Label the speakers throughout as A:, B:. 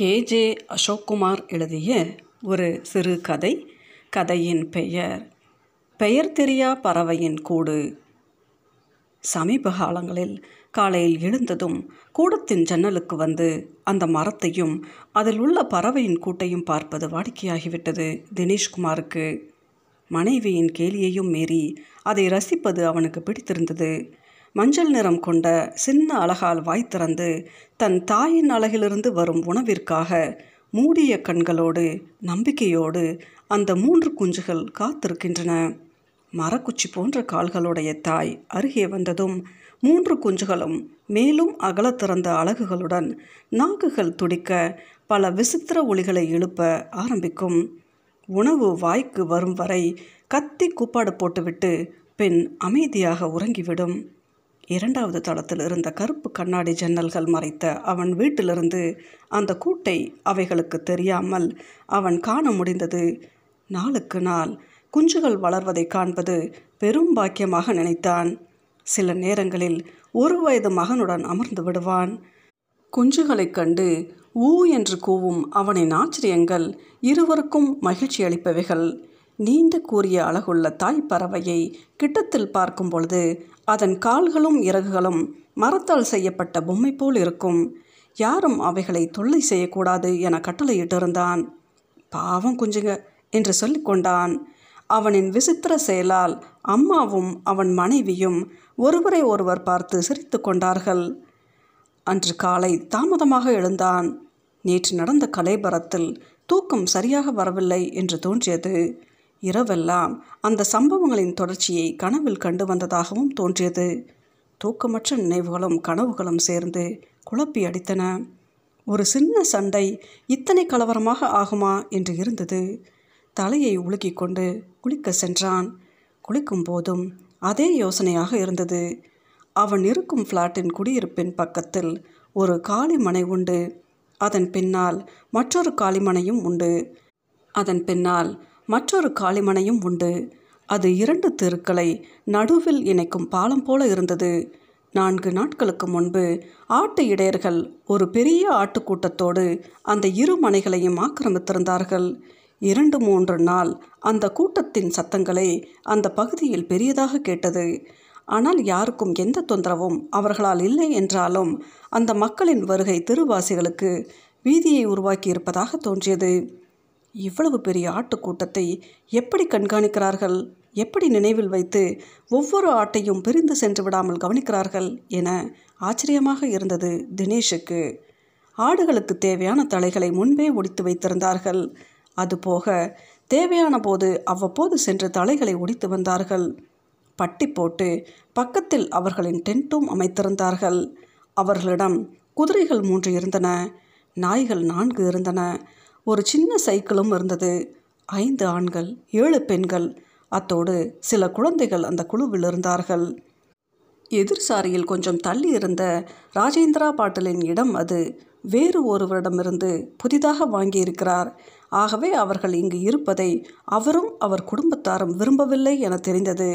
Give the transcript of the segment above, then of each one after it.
A: K J Ashokkumar எழுதிய ஒரு சிறு கதை. கதையின் பெயர் பெயர் தெரியா பறவையின் கூடு. சமீப காலங்களில் காலையில் எழுந்ததும் கூடத்தின் ஜன்னலுக்கு வந்து அந்த மரத்தையும் அதில் உள்ள பறவையின் கூட்டையும் பார்ப்பது வாடிக்கையாகிவிட்டது தினேஷ்குமாருக்கு. மனைவியின் கேலியையும் மீறி அதை ரசிப்பது அவனுக்கு பிடித்திருந்தது. மஞ்சள் நிறம் கொண்ட சின்ன அழகால் வாய் திறந்து தன் தாயின் அழகிலிருந்து வரும் உணவிற்காக மூடிய கண்களோடு நம்பிக்கையோடு அந்த மூன்று குஞ்சுகள் காத்திருக்கின்றன. மரக்குச்சி போன்ற கால்களுடைய தாய் அருகே வந்ததும் மூன்று குஞ்சுகளும் மேலும் அகல திறந்த அழகுகளுடன் நாக்குகள் துடிக்க பல விசித்திர ஒளிகளை எழுப்ப ஆரம்பிக்கும். உணவு வாய்க்கு வரும் வரை கத்தி கூப்பாடு போட்டுவிட்டு பெண் அமைதியாக உறங்கிவிடும். இரண்டாவது தளத்தில் இருந்த கருப்பு கண்ணாடி ஜன்னல்கள் மறைத்த அவன் வீட்டிலிருந்து அந்த கூட்டை அவைகளுக்கு தெரியாமல் அவன் காண முடிந்தது. நாளுக்கு நாள் குஞ்சுகள் வளர்வதை காண்பது பெரும் பாக்கியமாக நினைத்தான். சில நேரங்களில் ஒரு வயது மகனுடன் அமர்ந்து விடுவான். குஞ்சுகளைக் கண்டு ஊ என்று கூவும் அவனின் ஆச்சரியங்கள் இருவருக்கும் மகிழ்ச்சி அளிப்பவைகள். நீண்ட கூறிய அழகுள்ள தாய் பறவையை கிட்டத்தில் பார்க்கும் பொழுது அதன் கால்களும் இறகுகளும் மரத்தால் செய்யப்பட்ட பொம்மை போல் இருக்கும். யாரும் அவைகளை தொல்லை செய்யக்கூடாது என கட்டளையிட்டிருந்தான். பாவம் குஞ்சுங்க என்று சொல்லிக்கொண்டான் அவனின் விசித்திர செயலால் அம்மாவும் அவன் மனைவியும் ஒருவரை ஒருவர் பார்த்து சிரித்து கொண்டார்கள். அன்று காலை தாமதமாக எழுந்தான். நேற்று நடந்த கலைபரத்தில் தூக்கம் சரியாக வரவில்லை என்று தோன்றியது. இரவெல்லாம் அந்த சம்பவங்களின் தொடர்ச்சியை கனவில் கண்டு வந்ததாகவும் தோன்றியது. தூக்கமற்ற நினைவுகளும் கனவுகளும் சேர்ந்து குழப்பி அடித்தன. ஒரு சின்ன சண்டை இத்தனை கலவரமாக ஆகுமா என்று இருந்தது. தலையை உலுக்கிக் கொண்டு குளிக்க சென்றான். குளிக்கும் போதும் அதே யோசனையாக இருந்தது. அவன் இருக்கும் ஃப்ளாட்டின் குடியிருப்பின் பக்கத்தில் ஒரு காளிமனை உண்டு. அதன் பின்னால் மற்றொரு காளிமனையும் உண்டு. அதன் பின்னால் மற்றொரு காளிமனையும் உண்டு. அது இரண்டு தெருக்களை நடுவில் இணைக்கும் பாலம் போல இருந்தது. நான்கு நாட்களுக்கு முன்பு ஆட்டு இடையர்கள் ஒரு பெரிய ஆட்டுக்கூட்டத்தோடு அந்த இரு மனைகளையும் ஆக்கிரமித்திருந்தார்கள். இரண்டு மூன்று நாள் அந்த கூட்டத்தின் சத்தங்களே அந்த பகுதியில் பெரியதாக கேட்டது. ஆனால் யாருக்கும் எந்த தொந்தரவும் அவர்களால் இல்லை என்றாலும் அந்த மக்களின் வருகை திருவாசிகளுக்கு வீதியை உருவாக்கி இருப்பதாக தோன்றியது. இவ்வளவு பெரிய ஆட்டுக்கூட்டத்தை எப்படி கண்காணிக்கிறார்கள்? எப்படி நினைவில் வைத்து ஒவ்வொரு ஆட்டையும் பிரிந்து சென்று விடாமல் கவனிக்கிறார்கள் என ஆச்சரியமாக இருந்தது தினேஷுக்கு. ஆடுகளுக்கு தேவையான தலைகளை முன்பே ஒடித்து வைத்திருந்தார்கள். அதுபோக தேவையான போது அவ்வப்போது சென்று தலைகளை ஒடித்து வந்தார்கள். பட்டி போட்டு பக்கத்தில் அவர்களின் டென்ட்டும் அமைத்திருந்தார்கள். அவர்களிடம் குதிரைகள் மூன்று இருந்தன நாய்கள் நான்கு இருந்தன ஒரு சின்ன சைக்கிளும் இருந்தது. ஐந்து ஆண்கள் ஏழு பெண்கள். அத்தோடு சில குழந்தைகள் அந்த குழுவில் இருந்தார்கள். எதிர்சாரியில் கொஞ்சம் தள்ளி இருந்த ராஜேந்திரா பாட்டலின் இடம் அது. வேறு ஒருவரிடமிருந்து புதிதாக வாங்கியிருக்கிறார். ஆகவே அவர்கள் இங்கு இருப்பதை அவரும் அவர் குடும்பத்தாரும் விரும்பவில்லை என தெரிந்தது.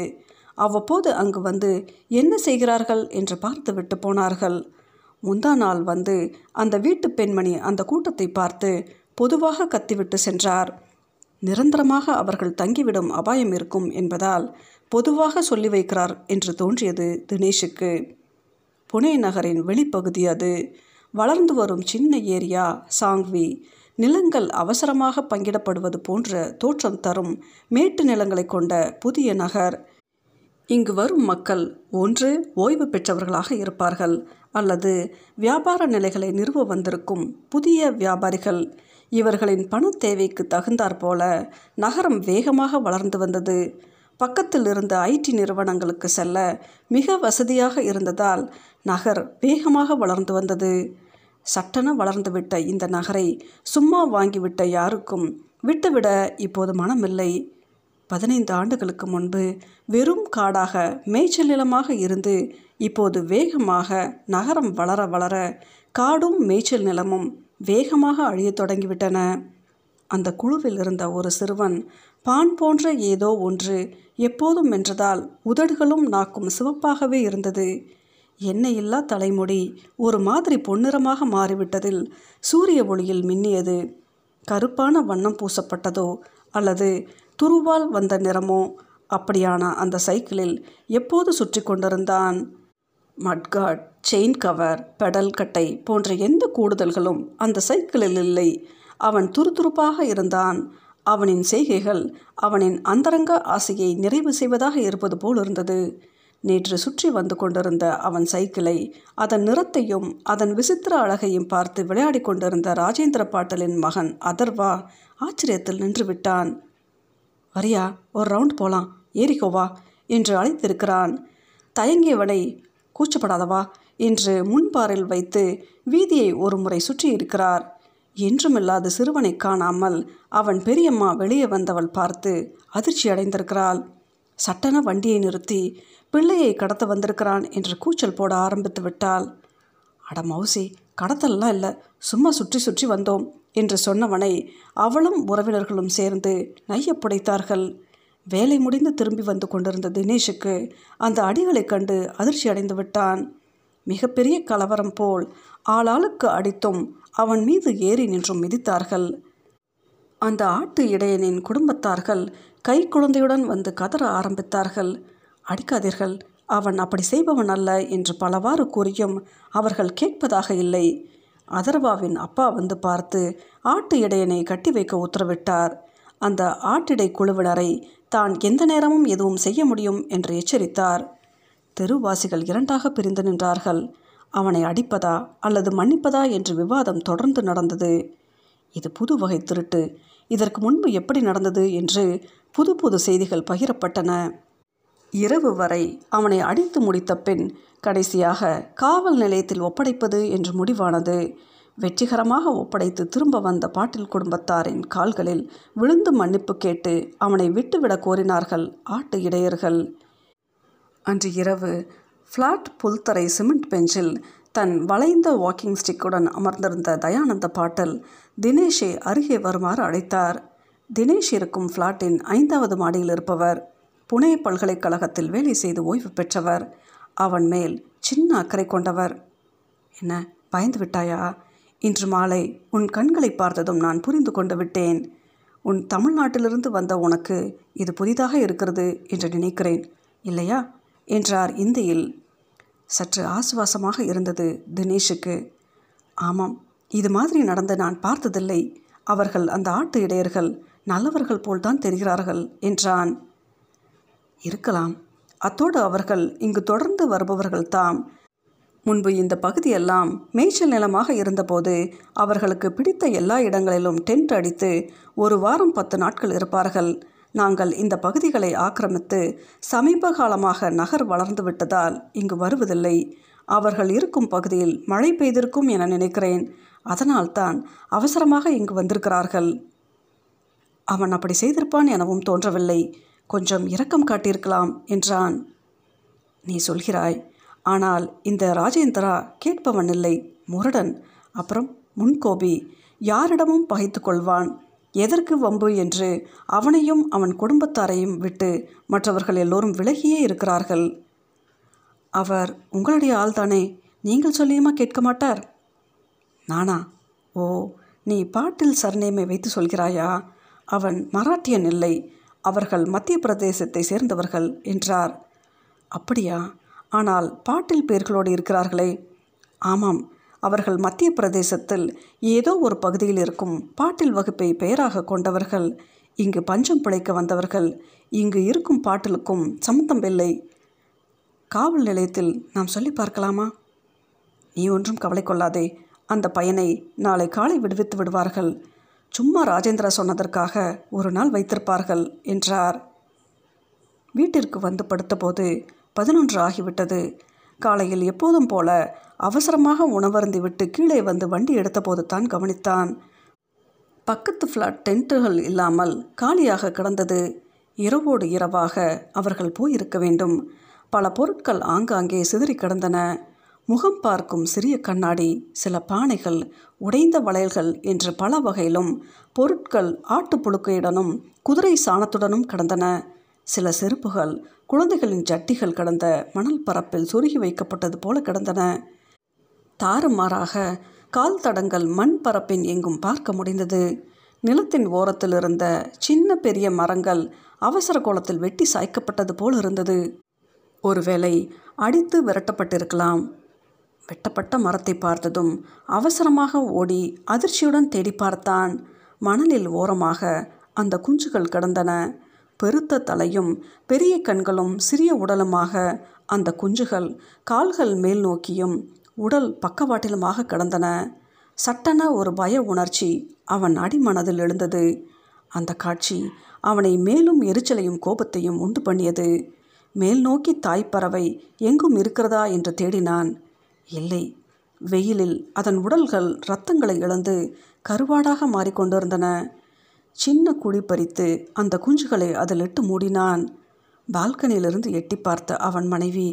A: அவ்வப்போது அங்கு வந்து என்ன செய்கிறார்கள் என்று பார்த்துவிட்டு போனார்கள். முந்தா நாள் வந்து அந்த வீட்டு பெண்மணி அந்த கூட்டத்தை பார்த்து பொதுவாக கத்திவிட்டு சென்றார். நிரந்தரமாக அவர்கள் தங்கிவிடும் அபாயம் இருக்கும் என்பதால் பொதுவாக சொல்லி வைக்கிறார் என்று தோன்றியது தினேஷுக்கு. புனே நகரின் வெளிப்பகுதி அது. வளர்ந்து வரும் சின்ன ஏரியா சாங்வி. நிலங்கள் அவசரமாக பங்கிடப்படுவது போன்ற தோற்றம் தரும் மேட்டு நிலங்களை கொண்ட புதிய நகர். இங்கு வரும் மக்கள் ஒன்று ஓய்வு பெற்றவர்களாக இருப்பார்கள். அல்லது வியாபார நிலைகளை நிறுவ வந்திருக்கும் புதிய வியாபாரிகள். இவர்களின் பண தேவைக்கு தகுந்தாற்போல நகரம் வேகமாக வளர்ந்து வந்தது. பக்கத்தில் இருந்த ஐடி நிறுவனங்களுக்கு செல்ல மிக வசதியாக இருந்ததால் நகர் வேகமாக வளர்ந்து வந்தது. சட்டென வளர்ந்துவிட்ட இந்த நகரை சும்மா வாங்கிவிட்ட யாருக்கும் விட்டுவிட இப்போது மனமில்லை. பதினைந்து ஆண்டுகளுக்கு முன்பு வெறும் காடாக மேய்ச்சல் நிலமாக இருந்து இப்போது வேகமாக நகரம் வளர வளர காடும் மேய்ச்சல் நிலமும் வேகமாக அழியத் தொடங்கிவிட்டன. அந்த குழுவில் இருந்த ஒரு சிறுவன் பான் போன்ற ஏதோ ஒன்று எப்போதும் மென்றதால் உதடுகளும் நாக்கும் சிவப்பாகவே இருந்தது. எண்ணெயில்லா தலைமுடி ஒரு மாதிரி பொன்னிறமாக மாறிவிட்டதில் சூரிய ஒளியில் மின்னியது. கருப்பான வண்ணம் பூசப்பட்டதோ அல்லது துருவால் வந்த நிறமோ அப்படியான அந்த சைக்கிளில் எப்போது சுற்றி கொண்டிருந்தான்? மட்கார்ட் செயின் கவர் பெடல் கட்டை போன்ற எந்த கூடுதல்களும் அந்த சைக்கிளில் இல்லை. அவன் துருதுருப்பாக இருந்தான். அவனின் செய்கைகள் அவனின் அந்தரங்க ஆசையை நிறைவு செய்வதாக இருப்பது போல் இருந்தது. நேற்று சுற்றி வந்து கொண்டிருந்த அவன் சைக்கிளை அதன் நிறத்தையும் அதன் விசித்திர அழகையும் பார்த்து விளையாடி கொண்டிருந்த ராஜேந்திர பாட்டலின் மகன் அதர்வா ஆச்சரியத்தில் நின்று விட்டான். வரியா ஒரு ரவுண்ட் போலாம். ஏறிக்கோவா என்று அழைத்திருக்கிறான். தயங்கியவனை கூச்சப்படாதவா என்று முன்பாரில் வைத்து வீதியை ஒரு முறை சுற்றி இருக்கிறார் என்றுமில்லாத சிறுவனை காணாமல் அவன் பெரியம்மா வெளியே வந்தவள் பார்த்து அதிர்ச்சி அடைந்திருக்கிறாள். சட்டன வண்டியை நிறுத்தி பிள்ளையை கடத்த வந்திருக்கிறான் என்று கூச்சல் போட ஆரம்பித்து விட்டாள். அட மௌசி கடத்தல்லாம் இல்லை சும்மா சுற்றி சுற்றி வந்தோம் என்று சொன்னவனை அவளும் உறவினர்களும் சேர்ந்து நைய புடைத்தார்கள். வேலை முடிந்து திரும்பி வந்து கொண்டிருந்த தினேஷுக்கு அந்த அடிகளைக் கண்டு அதிர்ச்சி அடைந்து விட்டான். மிகப்பெரிய கலவரம் போல் ஆளாளுக்கு அடித்தும் அவன் மீது ஏறி நின்றும் மிதித்தார்கள். அந்த ஆட்டு இடையனின் குடும்பத்தார்கள் கை குழந்தையுடன் வந்து கதற ஆரம்பித்தார்கள். அடிக்காதீர்கள் அவன் அப்படி செய்பவன் அல்ல என்று பலவாறு கூறியும் அவர்கள் கேட்பதாக இல்லை. அதர்வாவின் அப்பா வந்து பார்த்து ஆட்டு இடையனை கட்டி வைக்க உத்தரவிட்டார். அந்த ஆட்டிடை குழுவினரை தான் எந்த நேரமும் எதுவும் செய்ய முடியும் என்று எச்சரித்தார். தெருவாசிகள் இரண்டாக பிரிந்து நின்றார்கள். அவனை அடிப்பதா அல்லது மன்னிப்பதா என்று விவாதம் தொடர்ந்து நடந்தது. இது புது வகை திருட்டு. இதற்கு முன்பு எப்படி நடந்தது என்று புது புது செய்திகள் பகிரப்பட்டன. இரவு வரை அவனை அடித்து முடித்த பின் கடைசியாக காவல் நிலையத்தில் ஒப்படைப்பது என்று முடிவானது. வெற்றிகரமாக ஒப்படைத்து திரும்ப வந்த பாட்டில் குடும்பத்தாரின் கால்களில் விழுந்து மன்னிப்பு கேட்டு அவனை விட்டுவிட கோரினார்கள் ஆட்டு இடையர்கள். அன்று இரவு ஃப்ளாட் புல்தரை சிமெண்ட் பெஞ்சில் தன் வளைந்த வாக்கிங் ஸ்டிக்குடன் அமர்ந்திருந்த தயானந்த பாட்டல் தினேஷை அருகே வருமாறு அழைத்தார். தினேஷ் இருக்கும் ஃப்ளாட்டின் ஐந்தாவது மாடியில் இருப்பவர் புனே பல்கலைக்கழகத்தில் வேலை செய்து ஓய்வு பெற்றவர். அவன் மேல் சின்ன அக்கறை கொண்டவர். என்ன பயந்து விட்டாயா? இன்று மாலை உன் கண்களை பார்த்ததும் நான் புரிந்து கொண்டு விட்டேன். உன் தமிழ்நாட்டிலிருந்து வந்த உனக்கு இது புதிதாக இருக்கிறது என்று நினைக்கிறேன் இல்லையா? என்றார் இந்தியில். சற்று ஆசுவாசமாக இருந்தது தினேஷுக்கு. ஆமாம் இது மாதிரி நடந்து நான் பார்த்ததில்லை. அவர்கள் அந்த ஆட்டு இடையர்கள் நல்லவர்கள் போல்தான் தெரிகிறார்கள் என்றான். இருக்கலாம் அத்தோடு அவர்கள் இங்கு தொடர்ந்து வருபவர்கள் தாம் முன்பு இந்த பகுதியெல்லாம் மேய்ச்சல் நிலமாக இருந்தபோது அவர்களுக்கு பிடித்த எல்லா இடங்களிலும் டென்ட் அடித்து ஒரு வாரம் பத்து நாட்கள் இருப்பார்கள். நாங்கள் இந்த பகுதிகளை ஆக்கிரமித்து சமீப காலமாக நகர் வளர்ந்து விட்டதால் இங்கு வருவதில்லை. அவர்கள் இருக்கும் பகுதியில் மழை பெய்திருக்கும் என நினைக்கிறேன். அதனால்தான் அவசரமாக இங்கு வந்திருக்கிறார்கள். அவன் அப்படி செய்திருப்பான் எனவும் தோன்றவில்லை. கொஞ்சம் இரக்கம் காட்டியிருக்கலாம் என்றான். நீ சொல்கிறாய் ஆனால் இந்த ராஜேந்திரா கேட்பவன் இல்லை முரடன் அப்புறம் முன்கோபி யாரிடமும் பகைத்து கொள்வான். எதற்கு வம்பு என்று அவனையும் அவன் குடும்பத்தாரையும் விட்டு மற்றவர்கள் எல்லோரும் விலகியே இருக்கிறார்கள். அவர் உங்களுடைய ஆள்தானே நீங்கள் சொல்லியுமா கேட்க மாட்டார்? நானா? ஓ நீ பாட்டில் சர்நேமை வைத்து சொல்கிறாயா? அவன் மராட்டியன் இல்லை. அவர்கள் மத்திய பிரதேசத்தை சேர்ந்தவர்கள் என்றார். அப்படியா? ஆனால் பாட்டில் பேர்களோடு இருக்கிறார்களே. ஆமாம் அவர்கள் மத்திய பிரதேசத்தில் ஏதோ ஒரு பகுதியில் இருக்கும் பாட்டில் வகுப்பை பெயராக கொண்டவர்கள். இங்கு பஞ்சம் பிழைக்க வந்தவர்கள். இங்கு இருக்கும் பாட்டிலுக்கும் சம்மந்தம் இல்லை. காவல் நிலையத்தில் நாம் சொல்லி பார்க்கலாமா? நீ ஒன்றும் கவலை கொள்ளாதே. அந்த பையனை நாளை காலை விடுவித்து விடுவார்கள். சும்மா ராஜேந்திரா சொன்னதற்காக ஒரு நாள் வைத்திருப்பார்கள் என்றார். வீட்டிற்கு வந்து படுத்தபோது பதினொன்று ஆகிவிட்டது. காலையில் எப்போதும் போல அவசரமாக உணவருந்திவிட்டு கீழே வந்து வண்டி எடுத்தபோது தான் கவனித்தான். பக்கத்து ஃப்ளாட் டென்ட்டுகள் இல்லாமல் காலியாக கிடந்தது. இரவோடு இரவாக அவர்கள் போயிருக்க வேண்டும். பல பொருட்கள் ஆங்காங்கே சிதறி கிடந்தன. முகம் பார்க்கும் சிறிய கண்ணாடி சில பானைகள் உடைந்த வளையல்கள் என்று பல வகையிலும் பொருட்கள் ஆட்டுப்புழுக்கையுடனும் குதிரை சாணத்துடனும் கிடந்தன. சில செருப்புகள் குழந்தைகளின் ஜட்டிகள் கடந்த மணல் பரப்பில் சொருகி வைக்கப்பட்டது போல கிடந்தன. தாறுமாறாக கால் தடங்கள் மண் பரப்பின் எங்கும் பார்க்க முடிந்தது. நிலத்தின் ஓரத்தில் இருந்த சின்ன பெரிய மரங்கள் அவசர கோலத்தில் வெட்டி சாய்க்கப்பட்டது போல் இருந்தது. ஒருவேளை அடித்து விரட்டப்பட்டிருக்கலாம். வெட்டப்பட்ட மரத்தை பார்த்ததும் அவசரமாக ஓடி அதிர்ச்சியுடன் தேடி பார்த்தான். மணலில் ஓரமாக அந்த குஞ்சுகள் கிடந்தன. பெருத்த தலையும் பெரிய கண்களும் சிறிய உடலுமாக அந்த குஞ்சுகள் கால்கள் மேல் நோக்கியும் உடல் பக்கவாட்டிலுமாக கிடந்தன. சட்டென ஒரு பய உணர்ச்சி அவன் அடிமனதில் எழுந்தது. அந்த காட்சி அவனை மேலும் எரிச்சலையும் கோபத்தையும் உண்டு பண்ணியது. மேல் நோக்கி தாய்ப்பறவை எங்கும் இருக்கிறதா என்று தேடினான். இல்லை வெயிலில் அதன் உடல்கள் இரத்தங்களை இழந்து கருவாடாக மாறிக்கொண்டிருந்தன. சின்ன குழி பறித்து அந்த குஞ்சுகளை அதில் இட்டு மூடினான். பால்கனியிலிருந்து எட்டி பார்த்த அவன் மனைவி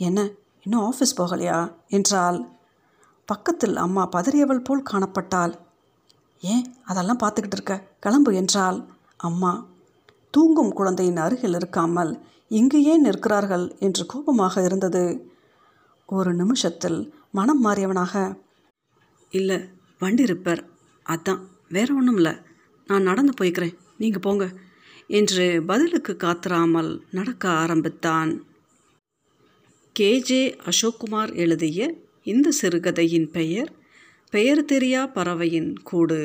A: என்ன இன்னும் ஆஃபீஸ் போகலையா? என்றாள். பக்கத்தில் அம்மா பதறியவள் போல் காணப்பட்டாள். ஏன் அதெல்லாம் பார்த்துக்கிட்டு இருக்க? கிளம்பு என்றாள். அம்மா தூங்கும் குழந்தையின் அருகில் இருக்காமல் இங்கு ஏன் நிற்கிறார்கள் என்று கோபமாக இருந்தது. ஒரு நிமிஷத்தில் மனம் மாறியவனாக இல்லை வண்டி ரிப்பேர் அதான் வேற ஒன்றும் இல்லை நான் நடந்து போய்க்கிறேன். நீங்கள் போங்க. என்று பதிலுக்கு காத்திராமல் நடக்க ஆரம்பித்தான். கேஜே அசோக்குமார் எழுதிய இந்த சிறுகதையின் பெயர் பெயர் தெரியா பறவையின் கூடு.